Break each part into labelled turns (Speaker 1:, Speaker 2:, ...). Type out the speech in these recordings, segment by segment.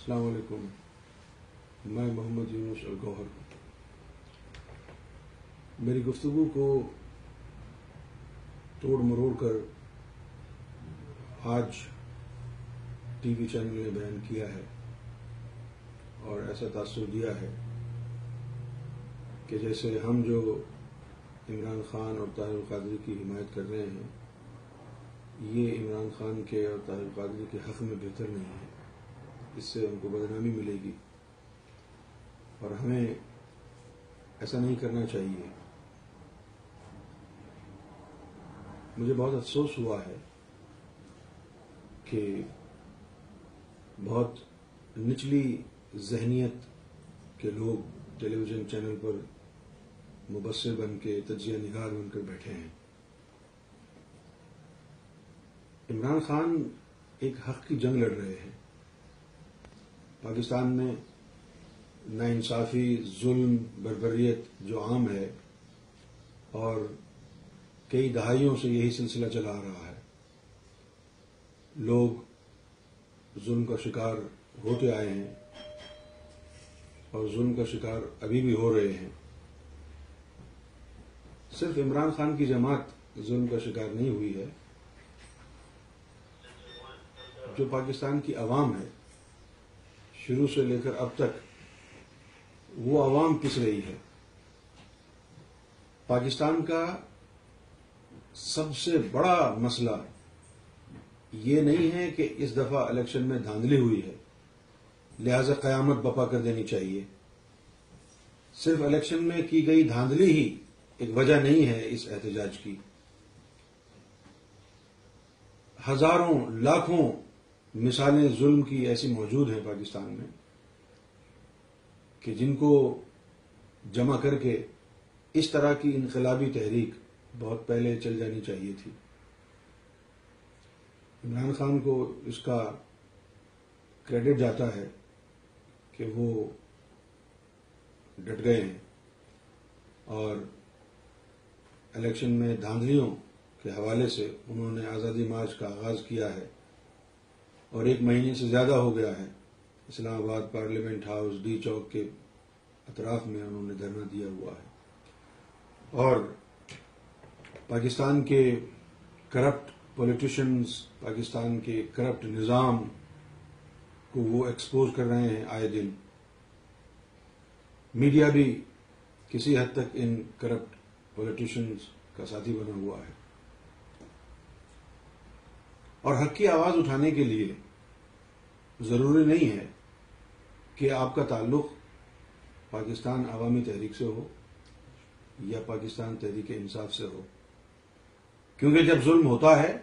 Speaker 1: السلام علیکم میں محمد یونس الگوہر ہوں میری گفتگو کو توڑ مروڑ کر آج ٹی وی چینل نے بیان کیا ہے اور ایسا تاثر دیا ہے کہ جیسے ہم جو عمران خان اور طاہر القادری کی حمایت کر رہے ہیں، یہ عمران خان کے اور طاہر القادری کے حق میں بہتر نہیں ہے۔ اس سے ان کو بدنامی ملے گی۔ اور ہمیں ایسا نہیں کرنا چاہیے۔ مجھے بہت افسوس ہوا ہے کہ بہت نچلی ذہنیت کے لوگ ٹیلی ویژن چینل پر مبصر بن کے تجزیہ نگار بن کر بیٹھے ہیں۔ عمران خان ایک حق کی جنگ لڑ رہے ہیں۔ پاکستان میں ناانصافی، ظلم، بربریت جو عام ہے اور کئی دہائیوں سے یہی سلسلہ چلا آ رہا ہے۔ لوگ ظلم کا شکار ہوتے آئے ہیں اور ظلم کا شکار ابھی بھی ہو رہے ہیں۔ صرف عمران خان کی جماعت ظلم کا شکار نہیں ہوئی ہے۔ جو پاکستان کی عوام ہے شروع سے لے کر اب تک وہ عوام پس رہی ہے؟ پاکستان کا سب سے بڑا مسئلہ یہ نہیں ہے کہ اس دفعہ الیکشن میں دھاندلی ہوئی ہے۔ لہذا قیامت بپا کر دینی چاہیے۔ صرف الیکشن میں کی گئی دھاندلی ہی ایک وجہ نہیں ہے اس احتجاج کی۔ ہزاروں، لاکھوں مثالیں ظلم کی ایسی موجود ہیں پاکستان میں کہ جن کو جمع کر کے اس طرح کی انقلابی تحریک بہت پہلے چل جانی چاہیے تھی۔ عمران خان کو اس کا کریڈٹ جاتا ہے کہ وہ ڈٹ گئے ہیں اور الیکشن میں دھاندلیوں کے حوالے سے انہوں نے آزادی مارچ کا آغاز کیا ہے۔ اور ایک مہینے سے زیادہ ہو گیا ہے۔ اسلام آباد پارلیمنٹ ہاؤس ڈی چوک کے اطراف میں انہوں نے دھرنا دیا ہوا ہے۔ اور پاکستان کے کرپٹ پولیٹیشنز پاکستان کے کرپٹ نظام کو وہ ایکسپوز کر رہے ہیں آئے دن۔ میڈیا بھی کسی حد تک ان کرپٹ پولیٹیشنز کا ساتھی بنا ہوا ہے۔ اور حق کی آواز اٹھانے کے لیے ضروری نہیں ہے کہ آپ کا تعلق پاکستان عوامی تحریک سے ہو یا پاکستان تحریک انصاف سے ہو۔ کیونکہ جب ظلم ہوتا ہے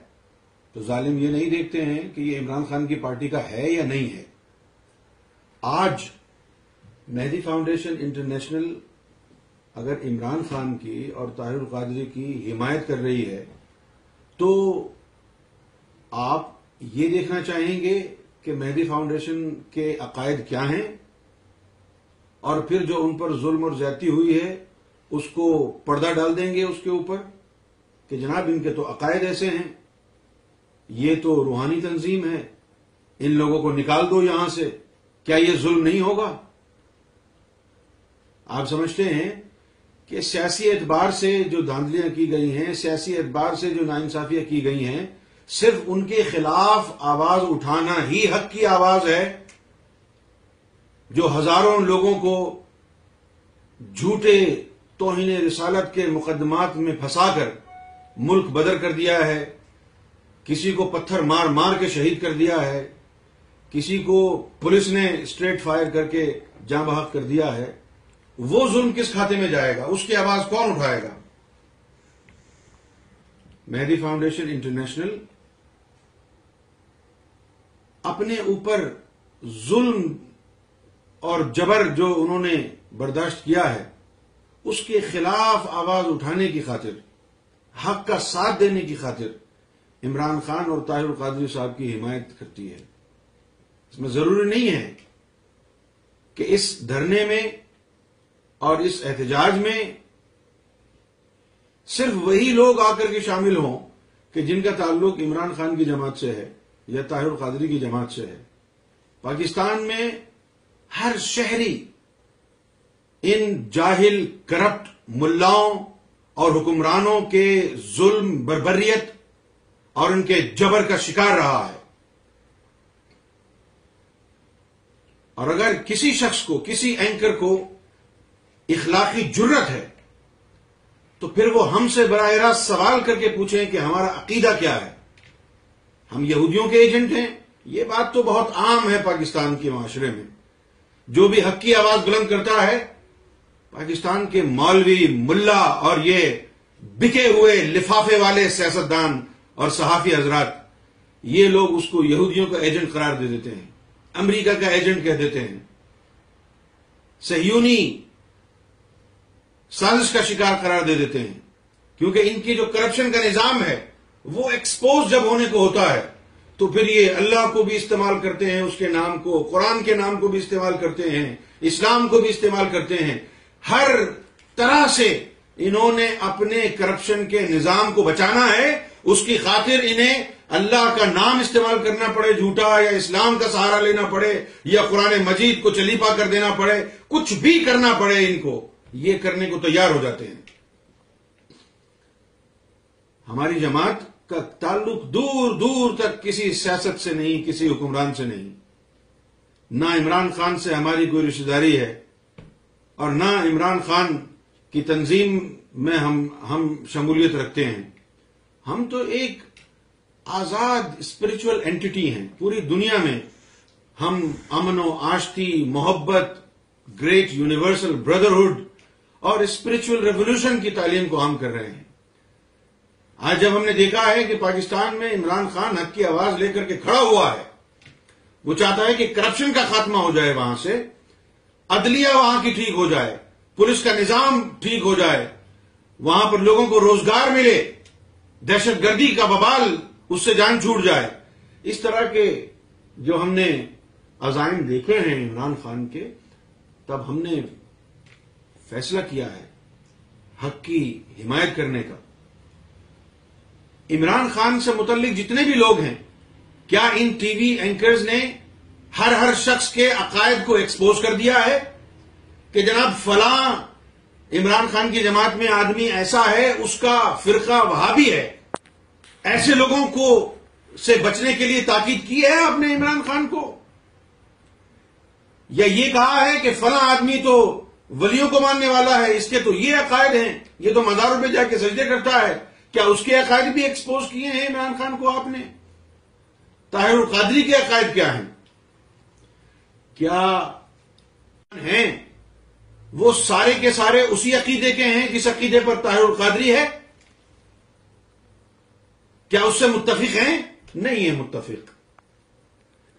Speaker 1: تو ظالم یہ نہیں دیکھتے ہیں کہ یہ عمران خان کی پارٹی کا ہے یا نہیں ہے۔ آج مہدی فاؤنڈیشن انٹرنیشنل اگر عمران خان کی اور طاہر القادری کی حمایت کر رہی ہے تو آپ یہ دیکھنا چاہیں گے کہ مہدی فاؤنڈیشن کے عقائد کیا ہیں اور پھر جو ان پر ظلم اور زیادتی ہوئی ہے، اس کو پردہ ڈال دیں گے اس کے اوپر کہ جناب ان کے تو عقائد ایسے ہیں، یہ تو روحانی تنظیم ہے، ان لوگوں کو نکال دو یہاں سے، کیا یہ ظلم نہیں ہوگا؟ آپ سمجھتے ہیں کہ سیاسی اعتبار سے جو دھاندلیاں کی گئی ہیں، سیاسی اعتبار سے جو ناانصافیاں کی گئی ہیں صرف ان کے خلاف آواز اٹھانا ہی حق کی آواز ہے جو ہزاروں لوگوں کو جھوٹے توہین رسالت کے مقدمات میں پھنسا کر ملک بدر کر دیا ہے، کسی کو پتھر مار مار کے شہید کر دیا ہے، کسی کو پولیس نے اسٹریٹ فائر کر کے جاں بحق کر دیا ہے۔ وہ ظلم کس کھاتے میں جائے گا؟ اس کی آواز کون اٹھائے گا؟ مہدی فاؤنڈیشن انٹرنیشنل اپنے اوپر ظلم اور جبر جو انہوں نے برداشت کیا ہے، اس کے خلاف آواز اٹھانے کی خاطر، حق کا ساتھ دینے کی خاطر عمران خان اور طاہر القادری صاحب کی حمایت کرتی ہے۔ اس میں ضروری نہیں ہے کہ اس دھرنے میں اور اس احتجاج میں صرف وہی لوگ آ کر کے شامل ہوں کہ جن کا تعلق عمران خان کی جماعت سے ہے۔ یا طاہر القادری کی جماعت سے ہے۔ پاکستان میں ہر شہری ان جاہل، کرپٹ ملاؤں اور حکمرانوں کے ظلم، بربریت اور ان کے جبر کا شکار رہا ہے۔ اور اگر کسی شخص کو، کسی اینکر کو اخلاقی جرت ہے، تو پھر وہ ہم سے براہ راست سوال کر کے پوچھیں کہ ہمارا عقیدہ کیا ہے۔ ہم یہودیوں کے ایجنٹ ہیں۔ یہ بات تو بہت عام ہے پاکستان کے معاشرے میں۔ جو بھی حق کی آواز بلند کرتا ہے، پاکستان کے مولوی، ملا اور یہ بکے ہوئے لفافے والے سیاستدان اور صحافی حضرات، یہ لوگ اس کو یہودیوں کا ایجنٹ قرار دے دیتے ہیں۔ امریکہ کا ایجنٹ کہہ دیتے ہیں۔ سہیونی سازش کا شکار قرار دے دیتے ہیں۔ کیونکہ ان کی جو کرپشن کا نظام ہے وہ ایکسپوز جب ہونے کو ہوتا ہے، تو پھر یہ اللہ کو بھی استعمال کرتے ہیں، اس کے نام کو، قرآن کے نام کو بھی استعمال کرتے ہیں، اسلام کو بھی استعمال کرتے ہیں۔ ہر طرح سے انہوں نے اپنے کرپشن کے نظام کو بچانا ہے، اس کی خاطر انہیں اللہ کا نام استعمال کرنا پڑے، جھوٹا یا اسلام کا سہارا لینا پڑے، یا قرآن مجید کو چلیپا کر دینا پڑے، کچھ بھی کرنا پڑے ان کو، یہ کرنے کو تیار ہو جاتے ہیں۔ ہماری جماعت کا تعلق دور دور تک کسی سیاست سے نہیں، کسی حکمران سے نہیں۔ نہ عمران خان سے ہماری کوئی رشتے داری ہے اور نہ عمران خان کی تنظیم میں ہم ہم شمولیت رکھتے ہیں۔ ہم تو ایک آزاد اسپرچل اینٹی ہیں۔ پوری دنیا میں ہم امن و آشتی، محبت گریٹ یونیورسل بردرہڈ اور اسپرچل ریولیوشن کی تعلیم کو عام کر رہے ہیں۔ آج جب ہم نے دیکھا ہے کہ پاکستان میں عمران خان حق کی آواز لے کر کے کھڑا ہوا ہے، وہ چاہتا ہے کہ کرپشن کا خاتمہ ہو جائے وہاں سے، عدلیہ وہاں کی ٹھیک ہو جائے، پولیس کا نظام ٹھیک ہو جائے، وہاں پر لوگوں کو روزگار ملے، دہشت گردی کا ببال اس سے جان چھوٹ جائے۔ اس طرح کے جو ہم نے عزائم دیکھے ہیں عمران خان کے، تب ہم نے فیصلہ کیا ہے حق کی حمایت کرنے کا۔ عمران خان سے متعلق جتنے بھی لوگ ہیں، کیا ان ٹی وی اینکرز نے ہر ہر شخص کے عقائد کو ایکسپوز کر دیا ہے کہ جناب فلاں عمران خان کی جماعت میں آدمی ایسا ہے، اس کا فرقہ وہاں بھی ہے؟ ایسے لوگوں کو سے بچنے کے لیے تاکید کی ہے آپ نے عمران خان کو؟ یا یہ کہا ہے کہ فلاں آدمی تو ولیوں کو ماننے والا ہے، اس کے تو یہ عقائد ہیں، یہ تو مزاروں پہ جا کے سجدے کرتا ہے کیا اس کے عقائد بھی ایکسپوز کیے ہیں عمران خان کو آپ نے؟ طاہر القادری کے عقائد کیا ہیں؟ کیا ہیں؟ وہ سارے کے سارے اسی عقیدے کے ہیں جس عقیدے پر طاہر القادری ہے؟ کیا اس سے متفق ہیں؟ نہیں ہے متفق۔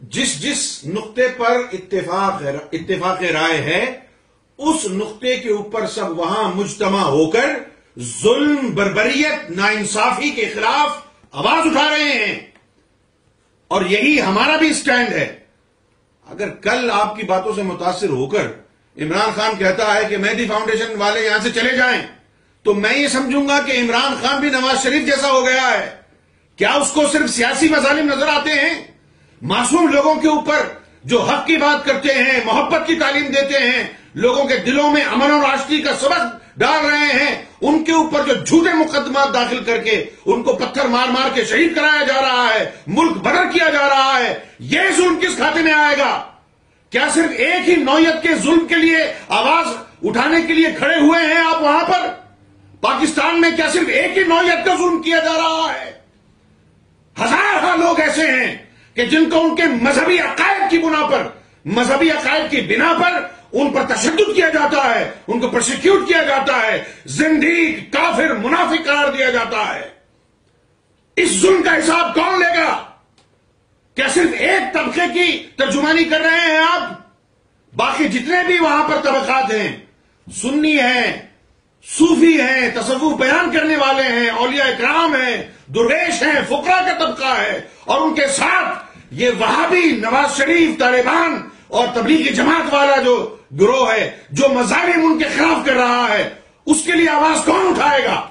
Speaker 1: جس جس نقطے پر اتفاق اتفاق رائے ہے، اس نقطے کے اوپر سب وہاں مجتمع ہو کر ظلم، بربریت، ناانصافی کے خلاف آواز اٹھا رہے ہیں۔ اور یہی ہمارا بھی سٹینڈ ہے۔ اگر کل آپ کی باتوں سے متاثر ہو کر عمران خان کہتا ہے کہ مہدی فاؤنڈیشن والے یہاں سے چلے جائیں، تو میں یہ سمجھوں گا کہ عمران خان بھی نواز شریف جیسا ہو گیا ہے۔ کیا اس کو صرف سیاسی مظالم نظر آتے ہیں؟ معصوم لوگوں کے اوپر جو حق کی بات کرتے ہیں، محبت کی تعلیم دیتے ہیں، لوگوں کے دلوں میں امن اور آشتی کا سبق ڈال رہے ہیں ان کے اوپر جو جھوٹے مقدمات داخل کر کے ان کو پتھر مار مار کے شہید کرایا جا رہا ہے، ملک بدر کیا جا رہا ہے، یہ ظلم کس کھاتے میں آئے گا؟ کیا صرف ایک ہی نوعیت کے ظلم کے لیے آواز اٹھانے کے لیے کھڑے ہوئے ہیں آپ وہاں پر؟ پاکستان میں کیا صرف ایک ہی نوعیت کا ظلم کیا جا رہا ہے؟ ہزار لوگ ایسے ہیں کہ جن کو ان کے مذہبی عقائد کی بنا پر، مذہبی عقائد کی بنا پر ان پر تشدد کیا جاتا ہے، ان کو پرسیکیوٹ کیا جاتا ہے، زندگی کافر منافق قرار دیا جاتا ہے۔ اس ظلم کا حساب کون لے گا؟ کیا صرف ایک طبقے کی ترجمانی کر رہے ہیں آپ؟ باقی جتنے بھی وہاں پر طبقات ہیں، سنی ہیں، صوفی ہیں، تصوف بیان کرنے والے ہیں، اولیاء اکرام ہیں، درویش ہیں فقرا کا طبقہ ہے، اور ان کے ساتھ یہ وہاں بھی نواز شریف، طالبان اور تبلیغی جماعت والا جو گروہ ہے جو مظاہر ان کے خلاف کر رہا ہے۔ اس کے لیے آواز کون اٹھائے گا؟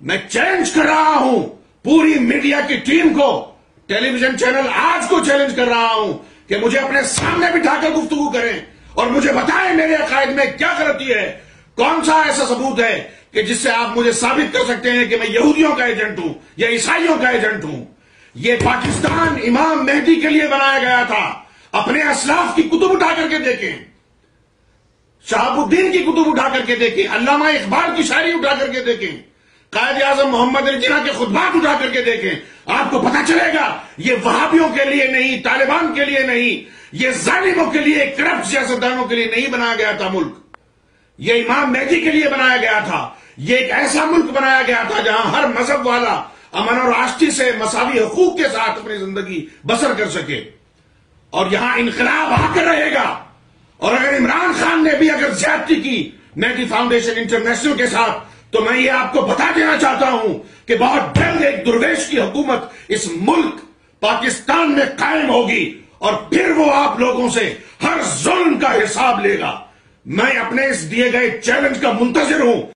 Speaker 1: میں چیلنج کر رہا ہوں۔ پوری میڈیا کی ٹیم کو۔ ٹیلی ویژن چینل آج کو چیلنج کر رہا ہوں
Speaker 2: کہ مجھے اپنے سامنے بٹھا کر گفتگو کریں اور مجھے بتائیں میرے عقائد میں کیا غلطی ہے۔ کون سا ایسا ثبوت ہے کہ جس سے آپ مجھے ثابت کر سکتے ہیں کہ میں یہودیوں کا ایجنٹ ہوں یا عیسائیوں کا ایجنٹ ہوں؟ یہ پاکستان امام مہدی کے لیے بنایا گیا تھا۔ اپنے اسلاف کی کتب اٹھا کر کے دیکھیں۔ شہاب الدین کی کتب اٹھا کر کے دیکھیں، علامہ اقبال کی شاعری اٹھا کر کے دیکھیں، قائد اعظم محمد الجنا کے خطبات اٹھا کر کے دیکھیں۔ آپ کو پتا چلے گا، یہ وہابیوں کے لیے نہیں، طالبان کے لیے نہیں، یہ ظالموں کے لیے، کرپٹ سیاستدانوں کے لیے نہیں بنایا گیا تھا ملک۔ یہ امام مہدی کے لیے بنایا گیا تھا۔ یہ ایک ایسا ملک بنایا گیا تھا جہاں ہر مذہب والا امن اور آشتی سے مساوی حقوق کے ساتھ اپنی زندگی بسر کر سکے۔ اور یہاں انقلاب آ کر رہے گا۔ اور اگر عمران خان نے بھی اگر زیادتی کی میگی فاؤنڈیشن انٹرنیشنل کے ساتھ، تو میں یہ آپ کو بتا دینا چاہتا ہوں کہ بہت جلد ایک درویش کی حکومت اس ملک، پاکستان میں قائم ہوگی اور پھر وہ آپ لوگوں سے ہر ظلم کا حساب لے گا۔ میں اپنے اس دیے گئے چیلنج کا منتظر ہوں۔